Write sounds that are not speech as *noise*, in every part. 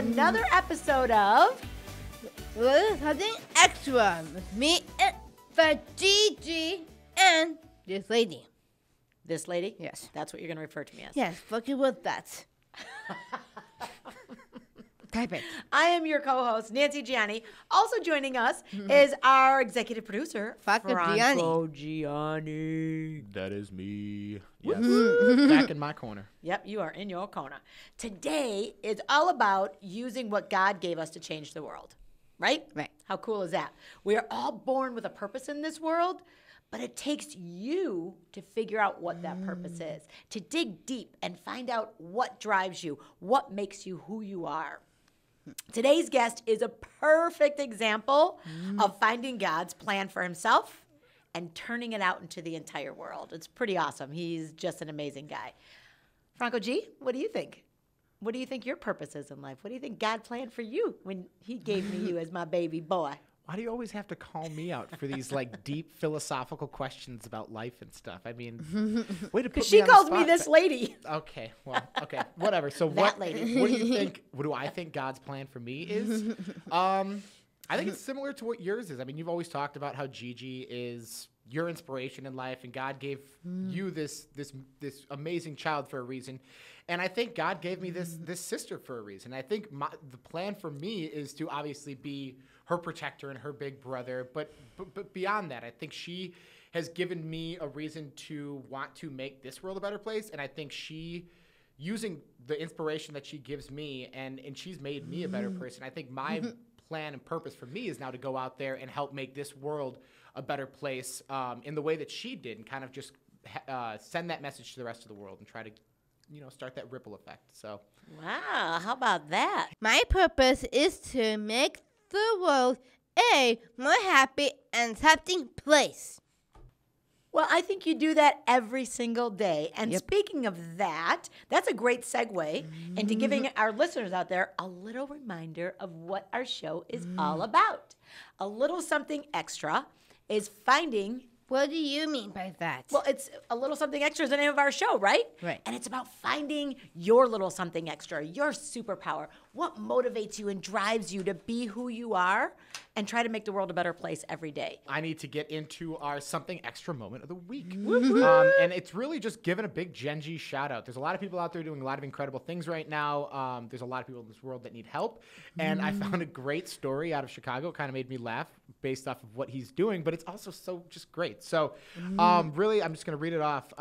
are back with another episode of something extra with me and for Gigi and this lady. this lady. Yes. That's what you're going to refer to me as. Yes, fucking with that. *laughs* Type it. I am your co-host Nancy Gianni. Also joining us *laughs* is our executive producer Franco Franco Gianni. That is me. Yes. Back in my corner. Yep, you are in your corner. Today is all about using what God gave us to change the world. Right? Right. How cool is that? We are all born with a purpose in this world, but it takes you to figure out what that purpose is, to dig deep and find out what drives you, what makes you who you are. Today's guest is a perfect example mm. of finding God's plan for himself and turning it out into the entire world. It's pretty awesome. He's just an amazing guy. Franco G, what do you think? What do you think your purpose is in life? What do you think God planned for you when He gave me *laughs* you as my baby boy? Why do you always have to call me out for these like *laughs* deep philosophical questions about life and stuff? I mean, *laughs* way to put me she the calls me this lady. *laughs* Okay, well, okay, whatever. So what? lady. What do you think? What do I think God's plan for me is? Um, I think it's similar to what yours is. I mean, you've always talked about how Gigi is your inspiration in life, and God gave you this this this amazing child for a reason. And I think God gave me this this sister for a reason. I think my, the plan for me is to obviously be her protector and her big brother, but but, but beyond that, I think she has given me a reason to want to make this world a better place, and I think she using the inspiration that she gives me and and she's made me a better person. I think my plan and purpose for me is now to go out there and help make this world a better place um, in the way that she did, and kind of just uh, send that message to the rest of the world and try to, you know, start that ripple effect. So Wow, how about that? My purpose is to make the world a more happy and accepting place. Well, I think you do that every single day. And Yep. speaking of that, that's a great segue into giving mm-hmm. our listeners out there a little reminder of what our show is mm. all about. A little something extra is finding What do you mean by that? well, it's a little something extra is the name of our show, right? Right. And it's about finding your little something extra, your superpower. What motivates you and drives you to be who you are and try to make the world a better place every day. I need to get into our something extra moment of the week. Um, and it's really just giving a big Gen G shout out. There's a lot of people out there doing a lot of incredible things right now. Um, there's a lot of people in this world that need help. And I found a great story out of Chicago. It kind of made me laugh based off of what he's doing, but it's also so just great. So, um, really, I'm just going to read it off.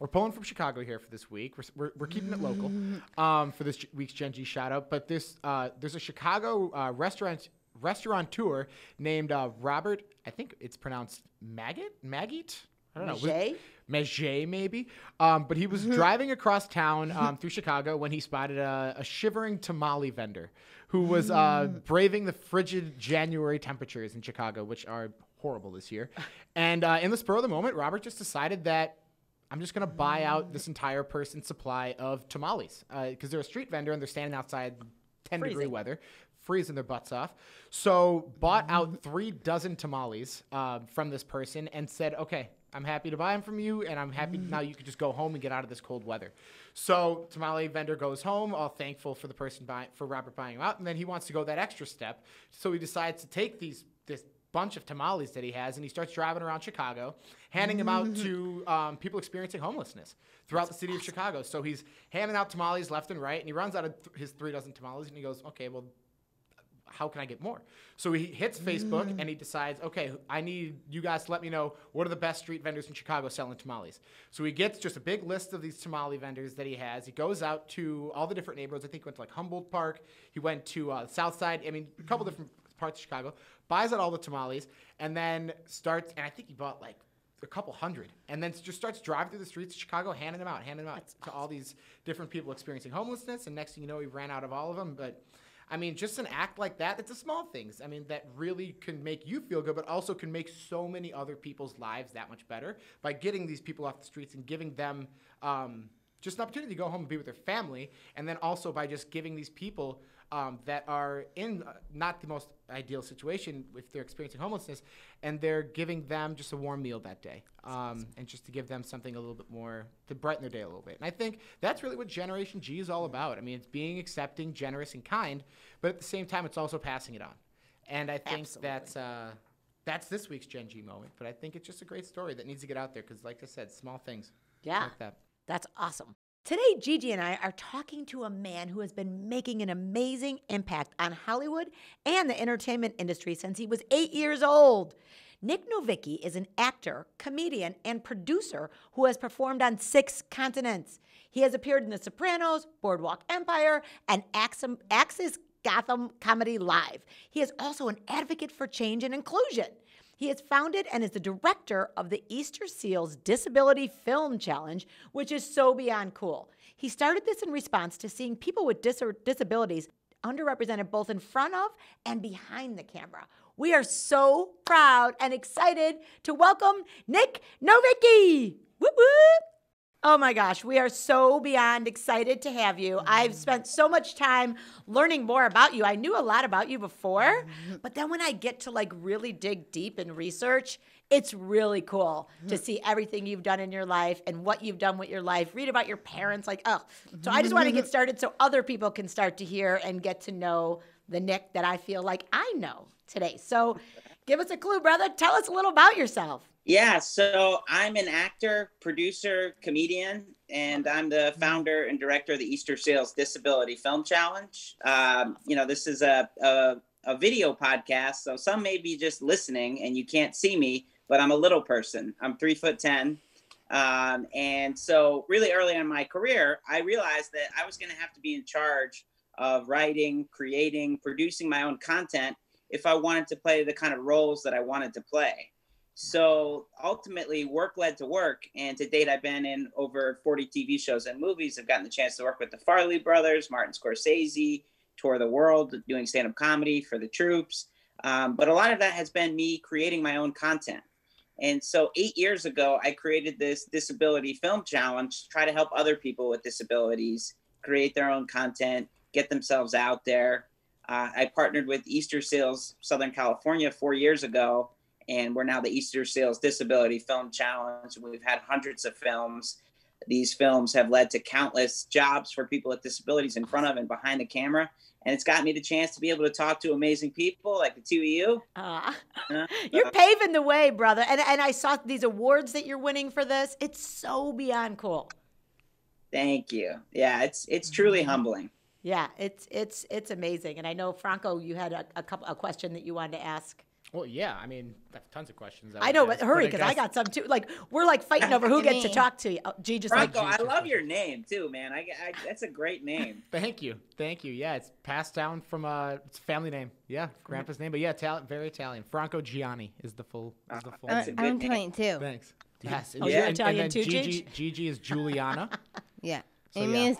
We're pulling from Chicago here for this week. We're, we're, we're keeping it local um, for this week's Gen G shout out. But this uh, there's a Chicago uh, restaurant restaurateur named uh, Robert. I think it's pronounced Maggot Maggot. I don't know. Maget? Maget, maybe. Um, but he was driving across town um, through Chicago when he spotted a, a shivering tamale vendor who was uh, braving the frigid January temperatures in Chicago, which are horrible this year. And uh, in the spur of the moment, Robert just decided that I'm just to buy out this entire person's supply of tamales because they're a street vendor and they're standing outside 10 degree weather, freezing their butts off. So bought out three dozen tamales uh, from this person and said, okay, I'm happy to buy them from you, and I'm happy now you can just go home and get out of this cold weather. So tamale vendor goes home, all thankful for the person buying for Robert buying them out, and then he wants to go that extra step. So he decides to take these this bunch of tamales that he has, and he starts driving around Chicago, handing them out to *laughs* um, people experiencing homelessness throughout the city of Chicago. So he's handing out tamales left and right, and he runs out of th- his three dozen tamales, and he goes, "Okay, well, how can I get more?" So he hits Facebook and he decides, "Okay, I need you guys to let me know what are the best street vendors in Chicago selling tamales." So he gets just a big list of these tamale vendors that he has. He goes out to all the different neighborhoods. I think he went to like Humboldt Park. He went to uh, South Side. I mean, a couple different parts of Chicago. Buys out all the tamales and then starts. And I think he bought like a couple hundred, and then just starts driving through the streets of Chicago, handing them out, handing them out to all these different people experiencing homelessness. And next thing you know, he ran out of all of them. But I mean, just an act like that, it's the small things. I mean, that really can make you feel good, but also can make so many other people's lives that much better by getting these people off the streets and giving them um, just an opportunity to go home and be with their family. And then also by just giving these people um, that are in uh, not the most ideal situation if they're experiencing homelessness, and they're giving them just a warm meal that day, um, and just to give them something a little bit more to brighten their day a little bit. And I think that's really what Generation G is all about. I mean, it's being accepting, generous, and kind, but at the same time, it's also passing it on. And I think Absolutely. that's uh, that's this week's Gen G moment. But I think it's just a great story that needs to get out there because, like I said, small things Yeah. like that. That's awesome. Today, Gigi and I are talking to a man who has been making an amazing impact on Hollywood and the entertainment industry since he was eight years old. Nic Novicki is an actor, comedian, and producer who has performed on six continents. He has appeared in The Sopranos, Boardwalk Empire, and AXS Gotham Comedy Live. He is also an advocate for change and inclusion. He has founded and is the director of the Easterseals Disability Film Challenge, which is so beyond cool. He started this in response to seeing people with dis- disabilities underrepresented both in front of and behind the camera. We are so proud and excited to welcome Nic Novicki. Whoop whoop. Oh my gosh, we are so beyond excited to have you. I've spent so much time learning more about you. I knew a lot about you before, mm-hmm. but then when I get to like really dig deep in research, it's really cool to mm-hmm. see everything you've done in your life and what you've done with your life. Read about your parents, like, oh. So I just want to get mm-hmm. started so other people can start to hear and get to know the Nic that I feel like I know today. So give us a clue, brother. Tell us a little about yourself. Yeah, so I'm an actor, producer, comedian, and I'm the founder and director of the Easterseals Disability Film Challenge. Um, you know, this is a, a a video podcast, so some may be just listening and you can't see me, but I'm a little person. I'm three foot ten, um, and so really early in my career, I realized that I was going to have to be in charge of writing, creating, producing my own content if I wanted to play the kind of roles that I wanted to play. So ultimately, work led to work. And to date, I've been in over 40 TV shows and movies. I've gotten the chance to work with the Farrelly brothers, Martin Scorsese, tour the world, doing stand up comedy for the troops. Um, but a lot of that has been me creating my own content. And so, eight years ago, I created this disability film challenge to try to help other people with disabilities create their own content, get themselves out there. Uh, I partnered with Easterseals Southern California four years ago and we're now the Easterseals Disability Film Challenge. We've had hundreds of films. These films have led to countless jobs for people with disabilities in front of and behind the camera. And it's got me the chance to be able to talk to amazing people like the two of you. Uh, Uh, *laughs* you're paving the way, brother. And, and I saw these awards that you're winning for this. It's so beyond cool. Thank you. Yeah, it's it's truly humbling. Yeah, it's it's it's amazing. And I know Franco, you had a, a couple a question that you wanted to ask. Well, yeah. I mean, I have tons of questions. I would know, ask, but hurry because I guess- got some too. Like we're like fighting over who gets to talk to you. Oh, G just like Franco, I love your name too, man. I, I that's a great name. *laughs* Thank you, thank you. Yeah, it's passed down from uh, it's a family name. Yeah, grandpa's name, but yeah, Italian, very Italian. Franco Gianni is the full is the full That's Uh, a name. I'm name. 22. Thanks. Yes. Oh, you're and- and Italian then too, Gigi, Gigi? Gigi is Juliana. *laughs* Yeah. So, it yeah. means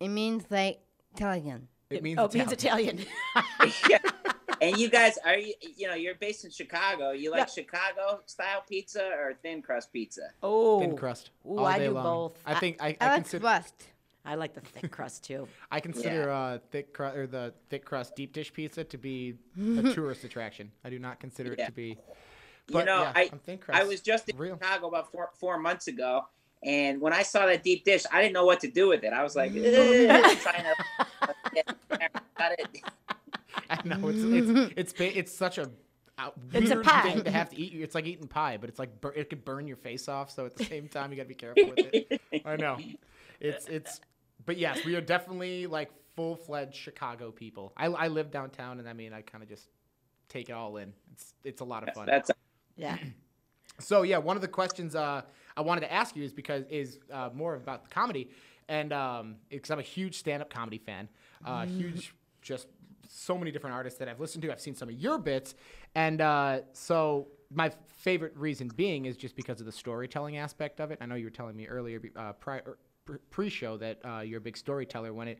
it means like Italian. It means oh, it means Italian. Italian. *laughs* yeah. And you guys are you you know you're based in Chicago. You like Yeah. Chicago style pizza or thin crust pizza? oh, Thin crust. Ooh, all I day do long. both. I think I, I, I, like consider crust. I like the thick crust too. *laughs* I consider uh, thick crust or the thick crust deep dish pizza to be a *laughs* tourist attraction. I do not consider it to be. you know, yeah, I I'm thin crust. I was just in Real. Chicago about four four months ago, and when I saw that deep dish, I didn't know what to do with it. I was like, *laughs* trying to get it. *laughs* I know it's it's it's ba- it's such a uh, It's a weird pie. thing to have to eat. It's like eating pie, but it's like bur- it could burn your face off. So at the same time, you got to be careful with it. *laughs* I know. It's it's, but yes, we are definitely like full fledged Chicago people. I I live downtown, and I mean, I kind of just take it all in. It's it's a lot of fun. That's Yeah. *clears throat* So yeah, one of the questions uh, I wanted to ask you is because is uh, more about the comedy, and um, because I'm a huge stand-up comedy fan, uh, huge just so many different artists that I've listened to. I've seen some of your bits, and uh, so my favorite reason being is just because of the storytelling aspect of it. I know you were telling me earlier uh, prior, pre- pre-show that uh, you're a big storyteller when it.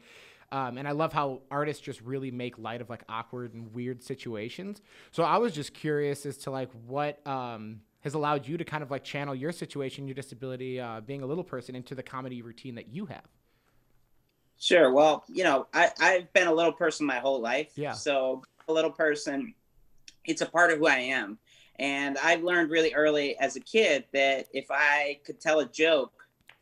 Um, and I love how artists just really make light of like awkward and weird situations. So I was just curious as to like what um, has allowed you to kind of like channel your situation, your disability, uh, being a little person into the comedy routine that you have. Sure. Well, you know, I, I've been a little person my whole life. Yeah. So a little person, it's a part of who I am. And I learned really early as a kid that if I could tell a joke,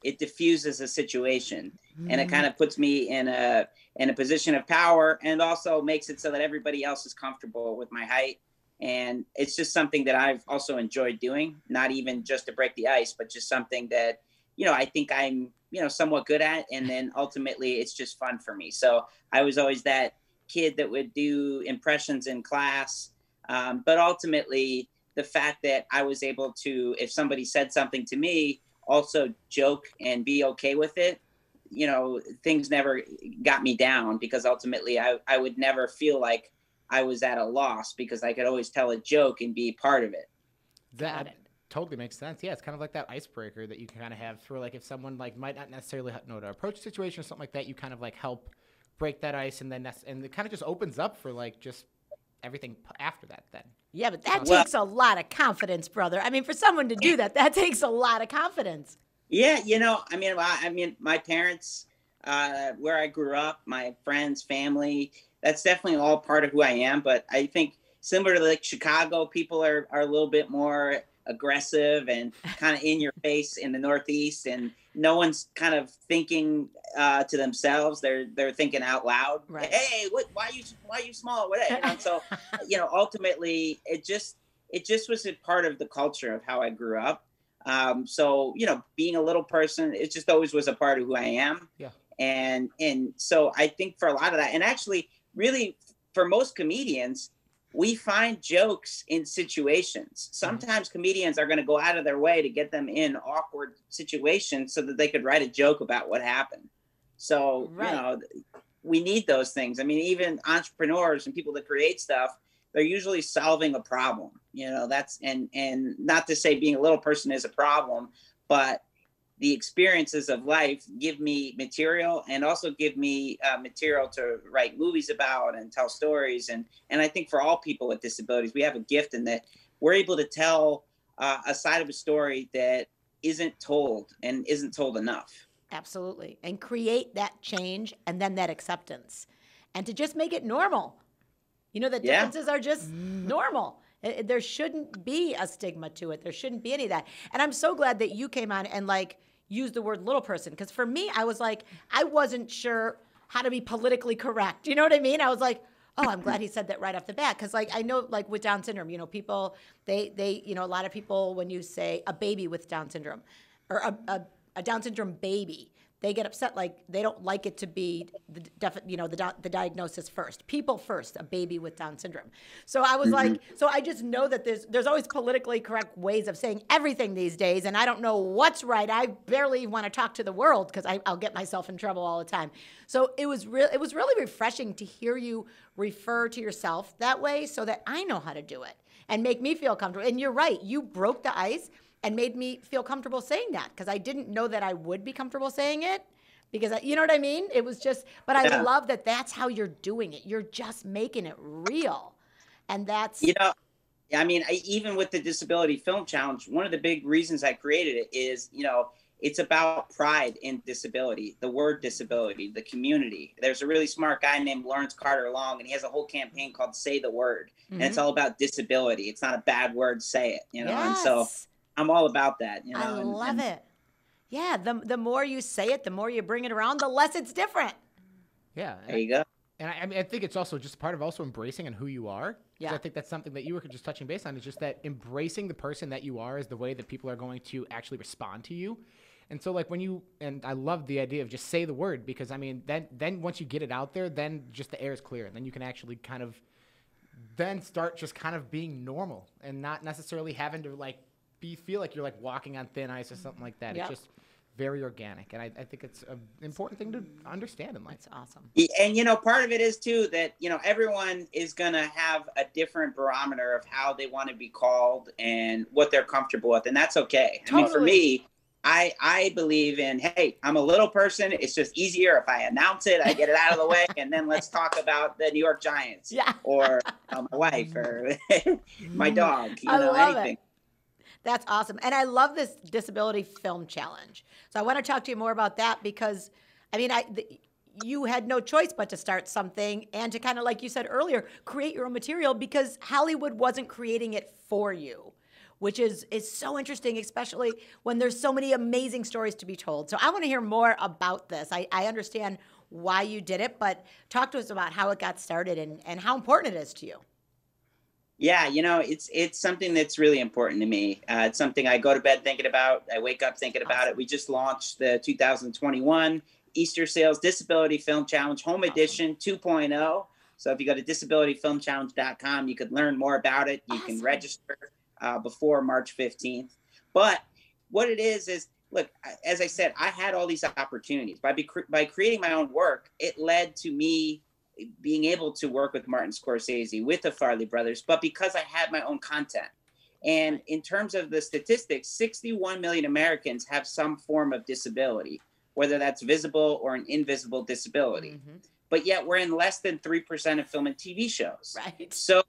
it diffuses a situation and it mm. kind of puts me in a in a position of power and also makes it so that everybody else is comfortable with my height and it's just something that I've also enjoyed doing not even just to break the ice but just something that you know I think I'm you know somewhat good at and then ultimately it's just fun for me. So I was always that kid that would do impressions in class. Um, but ultimately the fact that I was able to if somebody said something to me also joke and be okay with it you know things never got me down because ultimately I, I would never feel like i was at a loss because i could always tell a joke and be part of it. That Got it. Totally makes sense. Yeah, it's kind of like that icebreaker that you can kind of have through, like if someone like might not necessarily know how to approach a situation or something like that, you kind of like help break that ice, and then that's and it kind of just opens up for like just everything after that. Then Yeah, but that Well- takes a lot of confidence, brother. I mean, for someone to do that, that *laughs* takes a lot of confidence. yeah you know i mean I, I mean my parents uh, where i grew up my friends family that's definitely all part of who i am but i think similar to like chicago people are, are a little bit more aggressive and *laughs* kind of in your face in the northeast and no one's kind of thinking uh, to themselves they're they're thinking out loud Right. hey what why you why you small what you know, so *laughs* you know ultimately it just it just was a part of the culture of how i grew up um, so you know being a little person it just always was a part of who i am Yeah. and and so i think for a lot of that and actually really for most comedians we find jokes in situations. Mm-hmm. Sometimes comedians are going to go out of their way to get them in awkward situations so that they could write a joke about what happened. So Right. you know we need those things. I mean even entrepreneurs and people that create stuff they're usually solving a problem you know that's and and not to say being a little person is a problem but the experiences of life give me material and also give me uh, material to write movies about and tell stories and and i think for all people with disabilities we have a gift in that we're able to tell uh, a side of a story that isn't told and isn't told enough Absolutely. And create that change and then that acceptance. And to just make it normal. You know, the Yeah. differences are just normal. I- I- There shouldn't be a stigma to it. There shouldn't be any of that. And I'm so glad that you came on and like used the word little person. Because for me, I was like, I wasn't sure how to be politically correct. You know what I mean? I was like, oh, I'm glad he said that right off the bat. Because like I know like with Down syndrome, you know, people they they you know a lot of people when you say a baby with Down syndrome or a, a, a Down syndrome baby, they get upset like they don't like it to be the defi- you know the the diagnosis first. People first, a baby with Down syndrome. So I was mm-hmm. like, so I just know that there's there's always politically correct ways of saying everything these days, and I don't know what's right. I barely want to talk to the world because I'll get myself in trouble all the time. So it was real. It was really refreshing to hear you refer to yourself that way, so that I know how to do it and make me feel comfortable. And you're right, you broke the ice and made me feel comfortable saying that because I didn't know that I would be comfortable saying it because I, you know what I mean? It was just, but I Yeah. love that that's how you're doing it. You're just making it real. And that's, you know i mean I, even with the disability film challenge one of the big reasons i created it is you know it's about pride in disability the word disability the community there's a really smart guy named lawrence carter long and he has a whole campaign called say the word and it's all about disability it's not a bad word say it you know and so Mm-hmm. Yes. I'm all about that you know I and- love and- it. Yeah, the, the more you say it, the more you bring it around, the less it's different. yeah, there you go And I, I mean, I think it's also just part of also embracing and who you are. Yeah. I think that's something that you were just touching base on is just that embracing the person that you are is the way that people are going to actually respond to you. And so, like when you and I love the idea of just say the word because I mean, then then once you get it out there, then just the air is clear, and then you can actually kind of then start just kind of being normal and not necessarily having to like be feel like you're like walking on thin ice or something like that. Yep. It's just very organic, and I, I think it's an important thing to understand in life. It's awesome. and you know part of it is too that you know everyone is going to have a different barometer of how they want to be called and what they're comfortable with and that's okay i mean for me i i believe in hey i'm a little person it's just easier if i announce it i get it out of the way *laughs* and then let's talk about the new york giants Yeah. or uh, my wife or *laughs* *laughs* my dog you I know love it. That's awesome. And I love this disability film challenge. So I want to talk to you more about that because I mean, I the, you had no choice but to start something and to kind of, like you said earlier, create your own material because Hollywood wasn't creating it for you which is is so interesting, especially when there's so many amazing stories to be told. So I want to hear more about this. I, I understand why you did it, but talk to us about how it got started and, and how important it is to you. Yeah, you know, it's it's something that's really important to me. Uh, it's something I go to bed thinking about. I wake up thinking about awesome. it. We just launched the 2021 Easterseals Disability Film Challenge Home awesome. Edition 2.0. So if you go to disabilityfilmchallenge.com, you could learn more about it. You awesome. can register uh, before March 15th. But what it is is, look, as I said, I had all these opportunities by be, by creating my own work. It led to me being able to work with Martin Scorsese, with the Farrelly brothers, but because I had my own content. And in terms of the statistics, 61 million Americans have some form of disability, whether that's visible or an invisible disability. Mm-hmm but yet we're in less than 3% of film and TV shows. Right. So,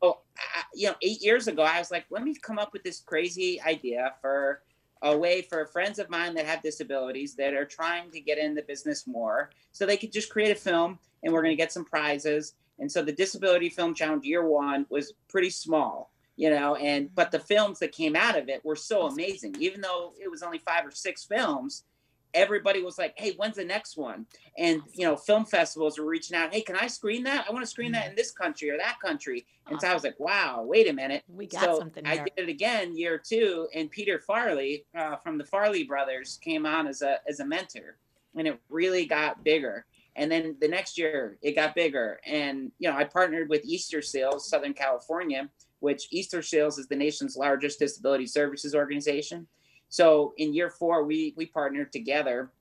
you know, eight years ago, I was like, let me come up with this crazy idea for a way for friends of mine that have disabilities that are trying to get in the business more so they could just create a film and we're going to get some prizes. And so the Disability Film Challenge year one was pretty small, you know, and mm-hmm. but the films that came out of it were so amazing. Even though it was only five or six films, everybody was like, "Hey, when's the next one?" And you know, film festivals were reaching out, "Hey, can I screen that? I want to screen that mm-hmm. in this country or that country." And awesome. so I was like, "Wow, wait a minute." We got so something. I did it again year two, and Peter Farrelly uh, from the Farrelly brothers came on as a as a mentor, and it really got bigger. And then the next year, it got bigger, and you know, I partnered with Easterseals Southern California, which Easterseals is the nation's largest disability services organization so in year four, we we partnered together,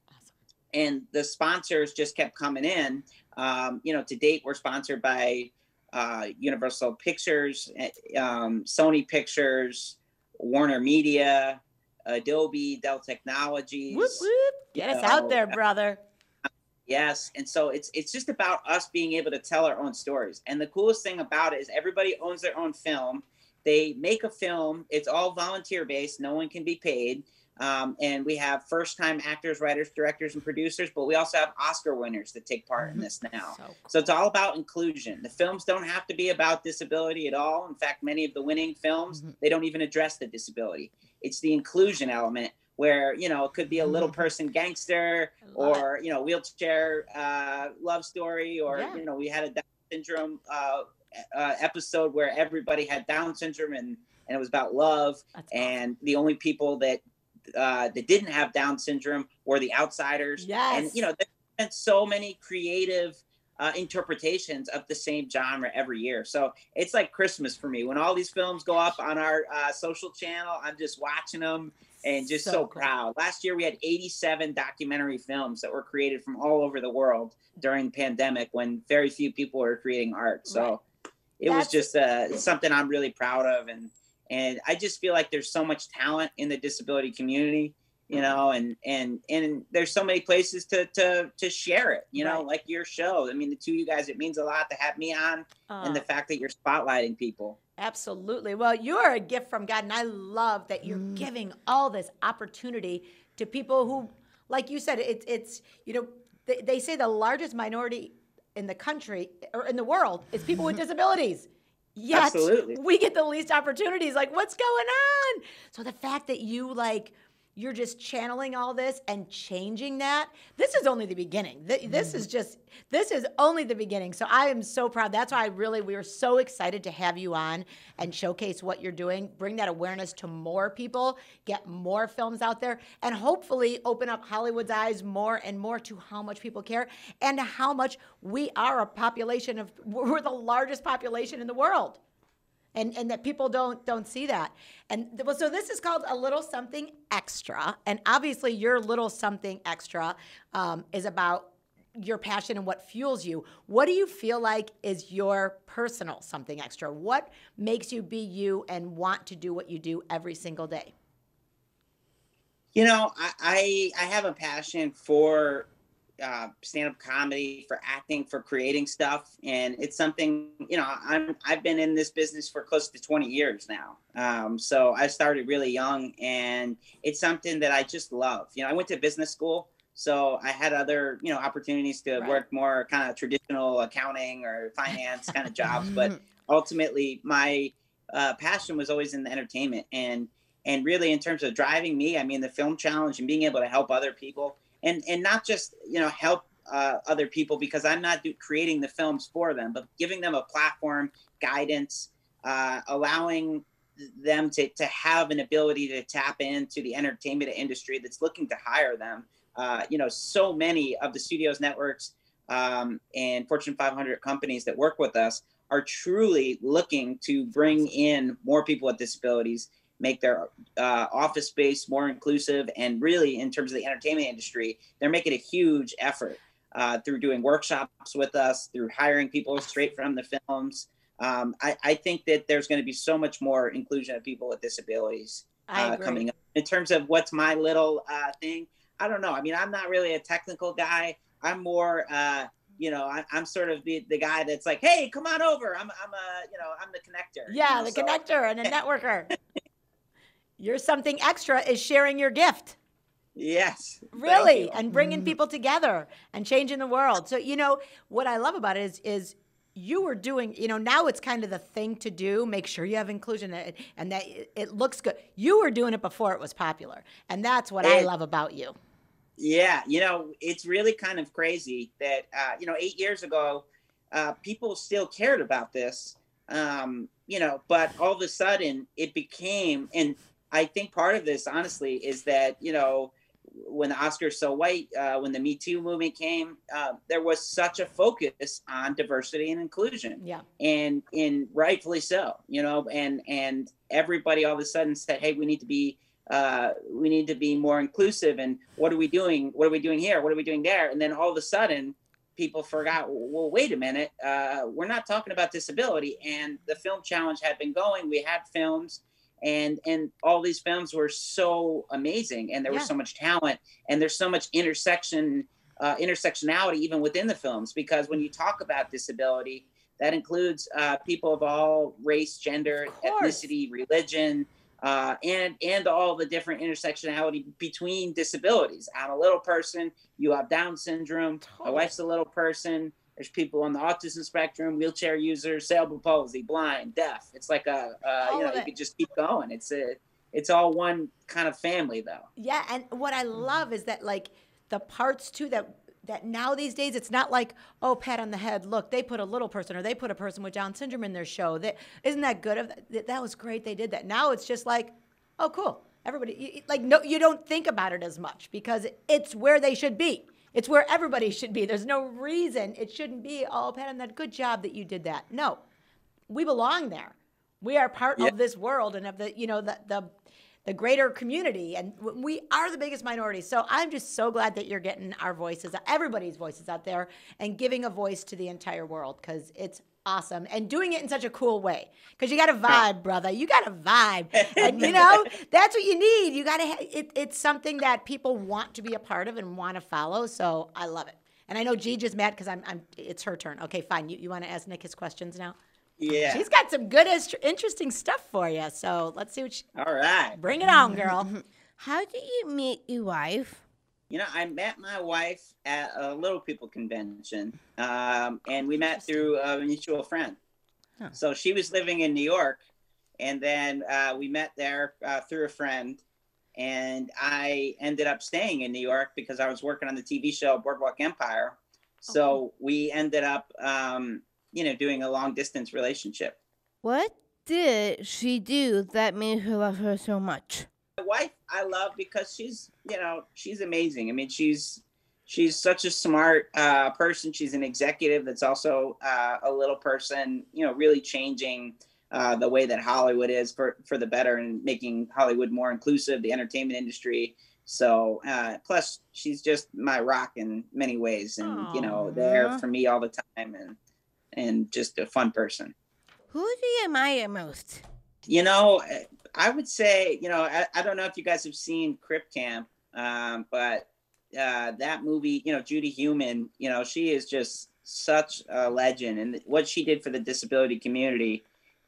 and the sponsors just kept coming in. Um, you know, to date, we're sponsored by uh, Universal Pictures, eh, um, Sony Pictures, Warner Media, Adobe, Dell Technologies. Whoop, whoop. Get us out there, brother. Yes, and so it's it's just about us being able to tell our own stories. And the coolest thing about it is everybody owns their own film they make a film. It's all volunteer based. No one can be paid. Um, and we have first time actors, writers, directors, and producers, but we also have Oscar winners that take part in mm-hmm. this now. So, cool. so, it's all about inclusion. The films don't have to be about disability at all. In fact, many of the winning films, mm-hmm. they don't even address the disability. It's the inclusion element where, you know, it could be a little mm-hmm. person gangster or, it. you know, wheelchair uh, love story, or, yeah. you know, we had a Down syndrome uh, uh, episode where everybody had Down syndrome and and it was about love, That's and awesome. the only people that uh, that didn't have Down syndrome were the outsiders. Yes. And you know, there's been so many creative uh, interpretations of the same genre every year. So it's like Christmas for me when all these films go up on our uh, social channel. I'm just watching them and just so, so proud. Last year we had 87 documentary films that were created from all over the world during the pandemic when very few people were creating art. So. Right it That's... was just uh, something I'm really proud of, and and I just feel like there's so much talent in the disability community, you know, and and and there's so many places to to to share it, you know, right. like your show. I mean, the two of you guys, it means a lot to have me on, uh, and the fact that you're spotlighting people. Absolutely. Well, you are a gift from God, and I love that you're mm. giving all this opportunity to people who, like you said, it's it's you know they, they say the largest minority in the country or in the world is people with *laughs* disabilities. Yet Absolutely. we get the least opportunities. Like, what's going on? So the fact that you like you're just channeling all this and changing that this is only the beginning. This mm. is just this is only the beginning. So i am so proud. That's why i really we are so excited to have you on and showcase what you're doing. Bring that awareness to more people get more films out there and hopefully open up hollywood's eyes more and more to how much people care and how much we are a population of we're the largest population in the world and and that people don't don't see that. And th- so this is called a little something extra. And obviously your little something extra um, is about your passion and what fuels you. What do you feel like is your personal something extra? What makes you be you and want to do what you do every single day? You know i i, I have a passion for uh, stand-up comedy, for acting, for creating stuff, and it's something you know. I'm I've been in this business for close to 20 years now. Um, so I started really young, and it's something that I just love. You know, I went to business school, So I had other, you know, opportunities to Right. work more kind of traditional accounting or finance kind of *laughs* jobs, but ultimately my uh, passion was always in the entertainment and and really in terms of driving me i mean the film challenge and being able to help other people and and not just you know help uh, other people because i'm not do, creating the films for them but giving them a platform guidance uh, allowing them to, to have an ability to tap into the entertainment industry that's looking to hire them. Uh, you know so many of the studios networks um, and fortune 500 companies that work with us are truly looking to bring in more people with disabilities, make their uh, office space more inclusive, and really, in terms of the entertainment industry, they're making a huge effort uh, through doing workshops with us, through hiring people straight from the films. Um, I, I think that there's going to be so much more inclusion of people with disabilities uh, coming up. In terms of what's my little uh, thing, I don't know. I mean, I'm not really a technical guy. I'm more, uh, you know, I, I'm sort of the, the guy that's like, hey, come on over. I'm, I'm a, you know, I'm the connector. you Yeah, know, the so- connector and a *laughs* networker. You're something extra is sharing your gift. Yes. really? and bringing people together and changing the world. So you know what i love about it is is you were doing you know now it's kind of the thing to do make sure you have inclusion and- that it it looks good. You were doing it before it was popular and that's what i love about you. Yeah, you know, it's really kind of crazy that uh, you know, eight years ago, uh, people still cared about this, um, you know, but all of a sudden it became, and I think part of this, honestly, is that you know, when the Oscars so white, uh, when the Me Too movement came, uh, there was such a focus on diversity and inclusion. Yeah. And and rightfully so you know and and everybody all of a sudden said hey we need to be uh, we need to be more inclusive and what are we doing what are we doing here what are we doing there? And then all of a sudden people forgot well wait a minute uh, we're not talking about disability. And the film challenge had been going. We had films and and all these films were so amazing and there Yeah. was so much talent and there's so much intersection uh, intersectionality even within the films because when you talk about disability that includes uh, people of all race, gender, ethnicity, religion, uh, and and all the different intersectionality between disabilities. I'm a little person. You have Down syndrome. My wife's a little person. There's people on the autism spectrum, wheelchair users, cerebral palsy, blind, deaf. It's like a uh, you know you could just keep going. It's a it's all one kind of family though. Yeah, and what I love is that like the parts too that that now these days it's not like oh pat on the head look they put a little person or they put a person with Down syndrome in their show that isn't that good of that, that was great they did that now it's just like oh cool everybody you- like no you don't think about it as much because it's where they should be it's where everybody should be there's no reason it shouldn't be oh pat on that good job that you did that no we belong there. We are part Yeah. of this world and of the you know the the the greater community and we are the biggest minority. So I'm just so glad that you're getting our voices, everybody's voices out there and giving a voice to the entire world cuz it's awesome and doing it in such a cool way cuz you got a vibe, brother. You got a vibe. *laughs* And you know, that's what you need. You got to ha- it, it's something that people want to be a part of and want to follow. So I love it. And I know G just mad cuz I'm I'm it's her turn. Okay, fine. You you want to ask Nic his questions now? Yeah. She's got some good, interesting stuff for you. So let's see what she. all right. Bring it on, girl. *laughs* How did you meet your wife? You know, I met my wife at a Little People convention, um, and we met through a mutual friend. Huh. So she was living in New York, and then uh, we met there uh, through a friend. And I ended up staying in New York because I was working on the TV show Boardwalk Empire. So we ended up, um, you know, doing a long distance relationship. What did she do that made her love her so much? I love because she's you know she's amazing. I mean she's she's such a smart uh, person. She's an executive that's also uh, a little person. You know, really changing uh, the way that Hollywood is for for the better and making Hollywood more inclusive, the entertainment industry. So uh, plus she's just my rock in many ways, and you know there for me all the time, and and just a fun person. Who do you admire most? You know, I would say, you know, I, I don't know if you guys have seen Crip Camp, um, but uh, that movie, you know, Judy Heumann, you know, she is just such a legend, and what she did for the disability community.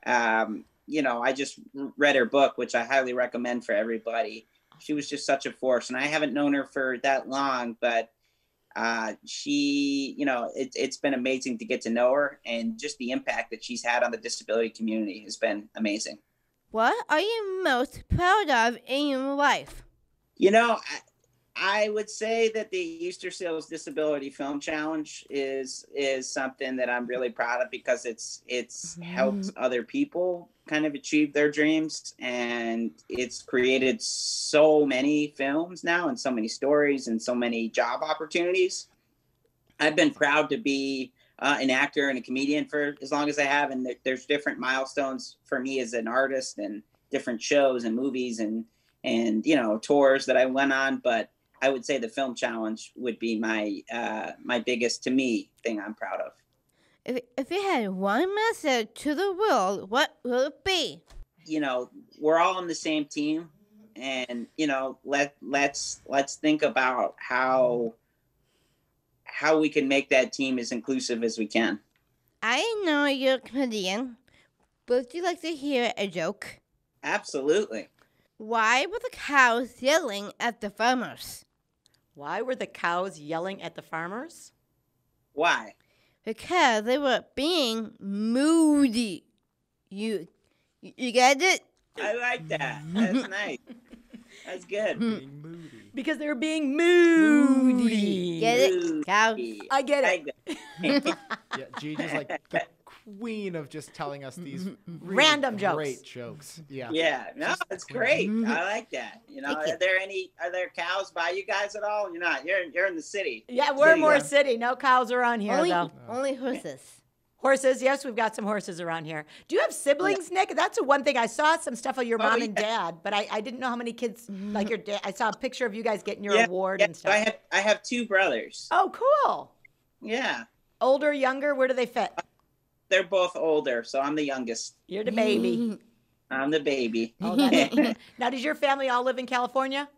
Um, you know, I just read her book, which I highly recommend for everybody. she was just such a force. And I haven't known her for that long, but uh, she, you know, it, it's been amazing to get to know her, and just the impact that she's had on the disability community has been amazing. What are you most proud of in your life? You know, I, I would say that the Easterseals Disability Film Challenge is is something that I'm really proud of because it's it's helped mm-hmm. other people kind of achieve their dreams and it's created so many films now and so many stories and so many job opportunities. I've been proud to be uh, an actor and a comedian for as long as I have, and there's different milestones for me as an artist and different shows and movies and and you know tours that I went on. But I would say the film challenge would be my uh, my biggest to me thing I'm proud of. If, if you had one message to the world, what would it be? You know, we're all on the same team, and you know, let let's let's think about how how we can make that team as inclusive as we can. I know you're a comedian, would you like to hear a joke? Absolutely. Why were the cows yelling at the farmers? Why were the cows yelling at the farmers? Why? Because they were being moody. You, you get it? I like that. That's nice. That's good. *laughs* Being moody. Because they're being moody. Get it? Cow. I get it. get. *laughs* Yeah, Gigi's like the queen of just telling us these really Random jokes. great jokes. Yeah. Yeah, no, Just it's great. I mm-hmm. like that. You know, Thank you. are there any are there cows by you guys at all? You're not. You're you're in the city. Yeah, we're City, more yeah. city. No cows around here, Only, though. only horses. Horses, yes, we've got some horses around here. Do you have siblings, Nic? That's the one thing I saw some stuff of your Oh, mom and dad, but I, I didn't know how many kids like your dad. I saw a picture of you guys getting your Yeah, award yeah, and stuff. I have I have two brothers. oh, cool. Yeah, Older, younger, where do they fit? they're both older, so I'm the youngest. You're the baby. *laughs* I'm the baby. Oh, *laughs* now, does your family all live in California?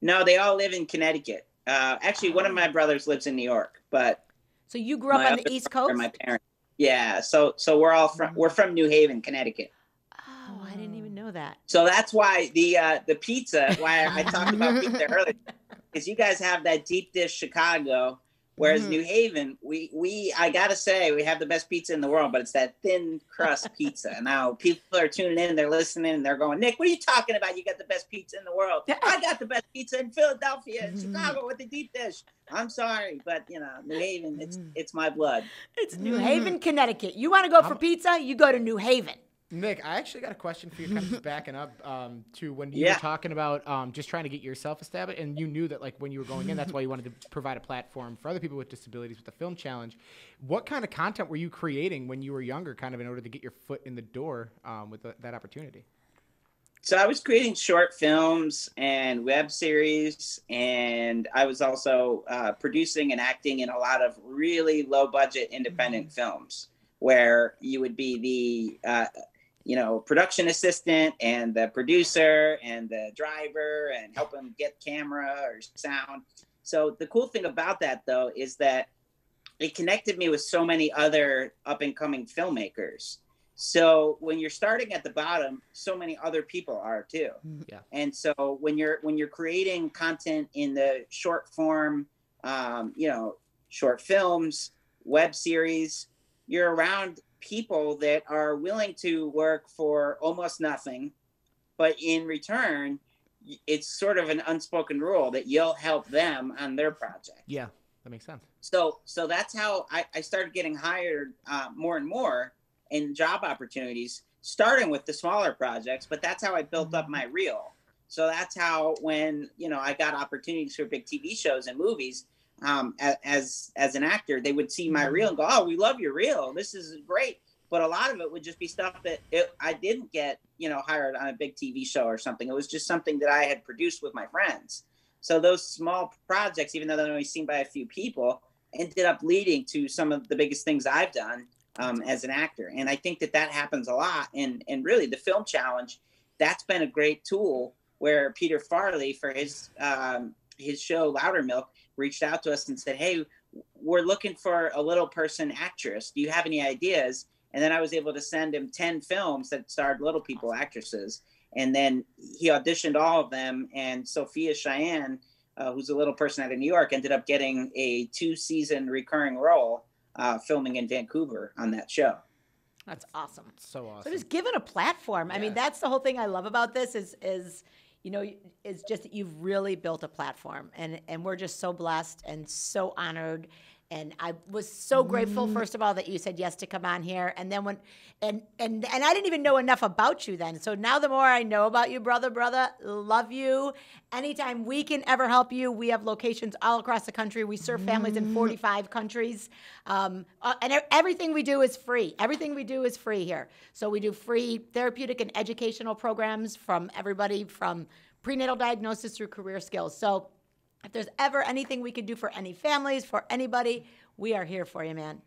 No, they all live in Connecticut. Uh, actually, one of my brothers lives in New York, but So you grew up on the East Coast? my parents. Yeah, so so we're all from we're from New Haven, Connecticut. Oh, I didn't even know that. So that's why the uh, the pizza. Why I talked about pizza *laughs* earlier, because you guys have that deep dish Chicago, whereas Mhm. New Haven, we we I gotta say we have the best pizza in the world, but it's that thin crust *laughs* pizza. Now people are tuning in, they're listening, and they're going, Nic, what are you talking about? You got the best pizza in the world. I got the best pizza in Philadelphia, and mm-hmm. Chicago with the deep dish. I'm sorry, but you know New Haven, it's mm. it's my blood. It's New mm-hmm. Haven, Connecticut. You want to go for pizza? You go to New Haven. Nic, I actually got a question for you, kind of just *laughs* backing up um, to when you Yeah. were talking about um, just trying to get yourself established, and you knew that like when you were going in, that's why you wanted to provide a platform for other people with disabilities with the film challenge. What kind of content were you creating when you were younger, kind of in order to get your foot in the door um, with the, that opportunity? So I was creating short films and web series, and I was also uh, producing and acting in a lot of really low budget independent films where you would be the uh, you know production assistant and the producer and the driver and help them get camera or sound. So the cool thing about that though is that it connected me with so many other up and coming filmmakers. So when you're starting at the bottom, so many other people are too. Yeah. And so when you're when you're creating content in the short form, um, you know, short films, web series, you're around people that are willing to work for almost nothing, but in return, it's sort of an unspoken rule that you'll help them on their project. Yeah, that makes sense. so so that's how I, I started getting hired uh, more and more in job opportunities starting with the smaller projects but that's how i built up my reel. So that's how when you know i got opportunities for big tv shows and movies um, as as an actor they would see my reel and go oh we love your reel. This is great. But a lot of it would just be stuff that it, i didn't get you know hired on a big tv show or something. It was just something that i had produced with my friends. So those small projects even though they're only seen by a few people ended up leading to some of the biggest things I've done um, as an actor. And I think that that happens a lot. And and really, the film challenge that's been a great tool where Peter Farrelly for his um, his show Loudermilk reached out to us and said, "Hey, we're looking for a little person actress. Do you have any ideas?" And then I was able to send him ten films that starred little people actresses. and then he auditioned all of them. And Sophia Cheyenne, uh, who's a little person out of New York, ended up getting a two season recurring role uh, filming in Vancouver on that show. That's awesome. So awesome. So just given a platform. I mean, that's the whole thing I love about this is is you know it's just that you've really built a platform, and and we're just so blessed and so honored. And I was so grateful, Mm-hmm. first of all, that you said yes to come on here. And then when, and and and I didn't even know enough about you then. So now the more I know about you, brother, brother, love you. Anytime we can ever help you, we have locations all across the country. We serve families in 45 countries, um, uh, and everything we do is free. Everything we do is free here. So we do free therapeutic and educational programs from everybody from prenatal diagnosis through career skills. So if there's ever anything we can do for any families, for anybody, we are here for you, man.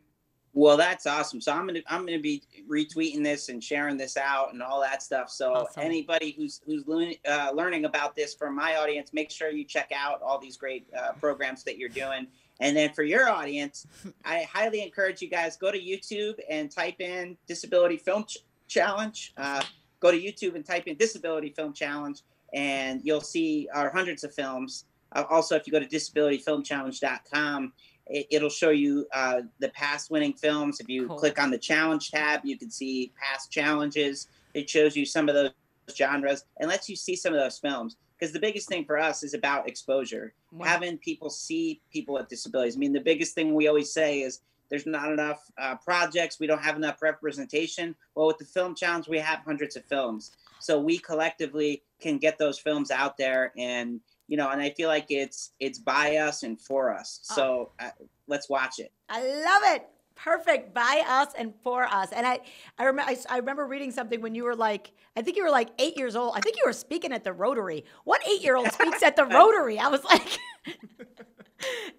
Well, that's awesome. So I'm gonna I'm gonna be retweeting this and sharing this out and all that stuff. So Awesome. anybody who's who's learning uh, learning about this from my audience, make sure you check out all these great uh, programs that you're doing. And then for your audience, *laughs* I highly encourage you guys go to YouTube and type in Disability Film Ch- Challenge. Uh, go to YouTube and type in Disability Film Challenge, and you'll see our hundreds of films. Uh, also, if you go to disabilityfilmchallenge.com, it, it'll show you uh, the past winning films. If you Cool. click on the challenge tab, you can see past challenges. It shows you some of those genres and lets you see some of those films. Because the biggest thing for us is about exposure, Wow. having people see people with disabilities. I mean, the biggest thing we always say is there's not enough uh, projects, we don't have enough representation. Well, with the film challenge, we have hundreds of films, so we collectively can get those films out there and you know and i feel like it's it's by us and for us so uh, let's watch it I love it. Perfect by us and for us. And I, I remember, I, I remember reading something when you were like, I think you were like eight years old. I think you were speaking at the Rotary. What eight-year-old speaks at the *laughs* Rotary? I was like, *laughs*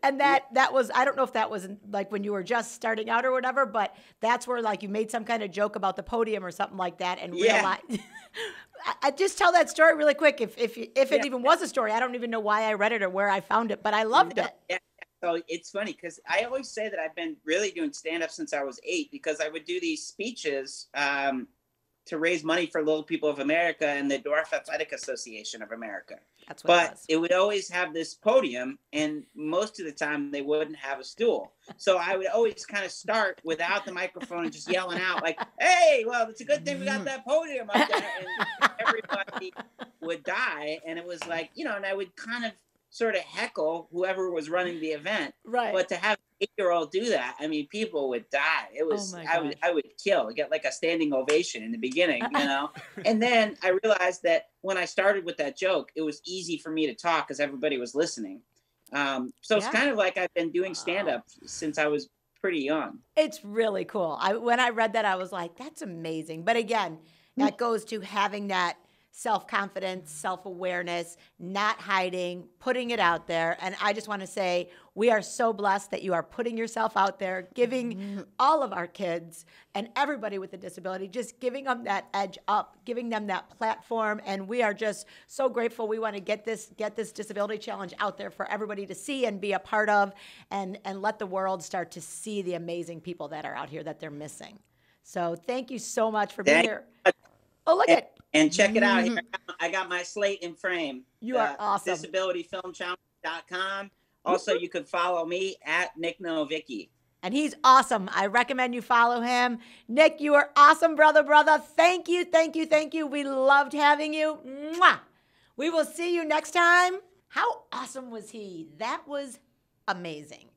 and that that was I don't know if that was like when you were just starting out or whatever, but that's where like you made some kind of joke about the podium or something like that, and Yeah. realized. *laughs* I, I just tell that story really quick. If if if it Yeah. even was a story, I don't even know why I read it or where I found it, but I loved it. Yeah, so it's funny because I always say that I've been really doing stand up since I was eight because I would do these speeches um, to raise money for Little People of America and the Dwarf Athletic Association of America. That's what it But was. it would always have this podium, and most of the time they wouldn't have a stool. So I would always kind of start without the microphone and just yelling out like, "Hey, well, it's a good thing we got that podium up there." And everybody would die, and it was like you know, and I would kind of sort of heckle whoever was running the event. right. But to have eight-year-old do that, I mean, people would die. It was oh I would I would kill, get like a standing ovation in the beginning, you know. *laughs* and then I realized that when I started with that joke, it was easy for me to talk because everybody was listening. Um, so it's kind of like I've been doing stand-up since I was pretty young. It's really cool. I when I read that, I was like, "That's amazing." But again, that goes to having that self confidence, self awareness, not hiding, putting it out there. And I just want to say, we are so blessed that you are putting yourself out there, giving mm-hmm. all of our kids and everybody with a disability, just giving them that edge up, giving them that platform. And we are just so grateful. We want to get this get this disability challenge out there for everybody to see and be a part of, and and let the world start to see the amazing people that are out here that they're missing. So thank you so much for being Thank here. Oh, look at And check it out here. Mm-hmm. I got my slate in frame. You are awesome. Disabilityfilmchallenge.com. Also, you can follow me at Nic Novicki. And he's awesome. I recommend you follow him. Nic, you are awesome, brother, brother. Thank you, thank you, thank you. We loved having you. Mwah. We will see you next time. How awesome was he? That was amazing.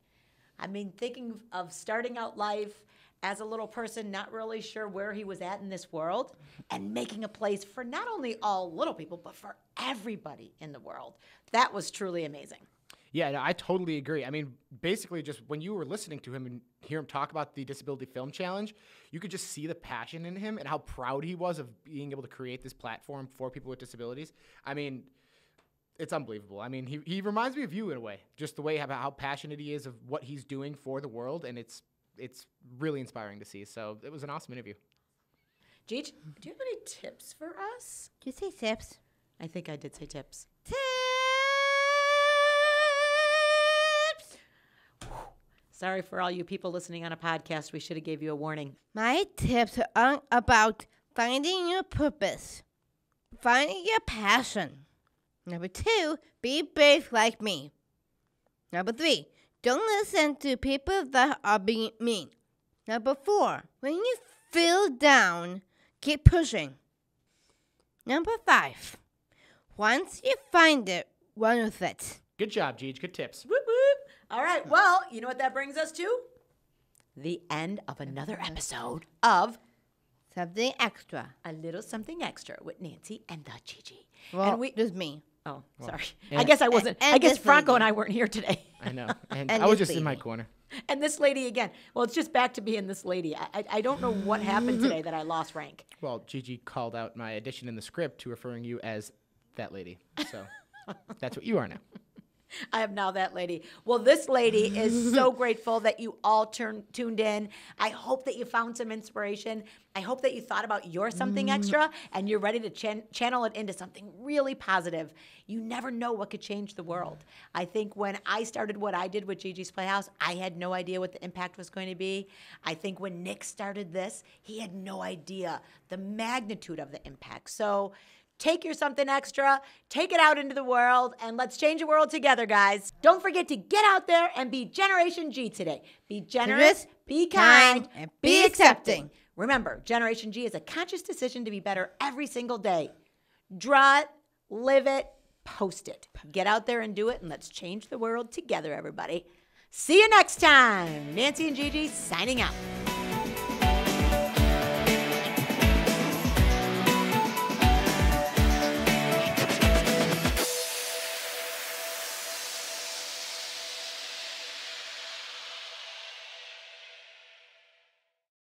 I mean, thinking of starting out life as a little person, not really sure where he was at in this world, and making a place for not only all little people, but for everybody in the world. That was truly amazing. Yeah, no, I totally agree. I mean, basically, just when you were listening to him and hear him talk about the Disability Film Challenge, you could just see the passion in him and how proud he was of being able to create this platform for people with disabilities. I mean, it's unbelievable. I mean, he, he reminds me of you in a way, just the way how, how passionate he is of what he's doing for the world, and it's it's really inspiring to see. So it was an awesome interview. Jeej, do you have any tips for us? Do you say tips? I think I did say tips. Tips. Sorry for all you people listening on a podcast. We should have gave you a warning. My tips are about finding your purpose. finding your passion. Number two, be brave like me. Number three, don't listen to people that are being mean. Number four, when you feel down, keep pushing. Number five, once you find it, run with it. Good job, Gigi. Good tips. Whoop, whoop. All right. Well, you know what that brings us to? The end of another uh-huh. episode of Something extra. A Little Something Extra with Nancy and the Gigi. Well, and we. just me. Oh, sorry. I guess I wasn't. and I guess this Franco and. I weren't here today. I know. *laughs* And, And I was just in my corner. and this lady again. Well, it's just back to being this lady. I, I, I don't know what happened *laughs* today that I lost rank. Well, Gigi called out my addition in the script to referring you as that lady. So *laughs* that's what you are now. *laughs* I am now that lady. Well, this lady is so *laughs* grateful that you all turn, tuned in. I hope that you found some inspiration. I hope that you thought about your something mm. extra and you're ready to chan- channel it into something really positive. You never know what could change the world. I think when I started what I did with Gigi's Playhouse, I had no idea what the impact was going to be. I think when Nic started this, he had no idea the magnitude of the impact. So, Take your something extra, take it out into the world, and let's change the world together, guys. Don't forget to get out there and be Generation G today. Be generous, be kind, kind, and be accepting. Remember, Generation G is a conscious decision to be better every single day. Draw it, live it, post it. Get out there and do it, and let's change the world together, everybody. See you next time. Nancy and Gigi signing out.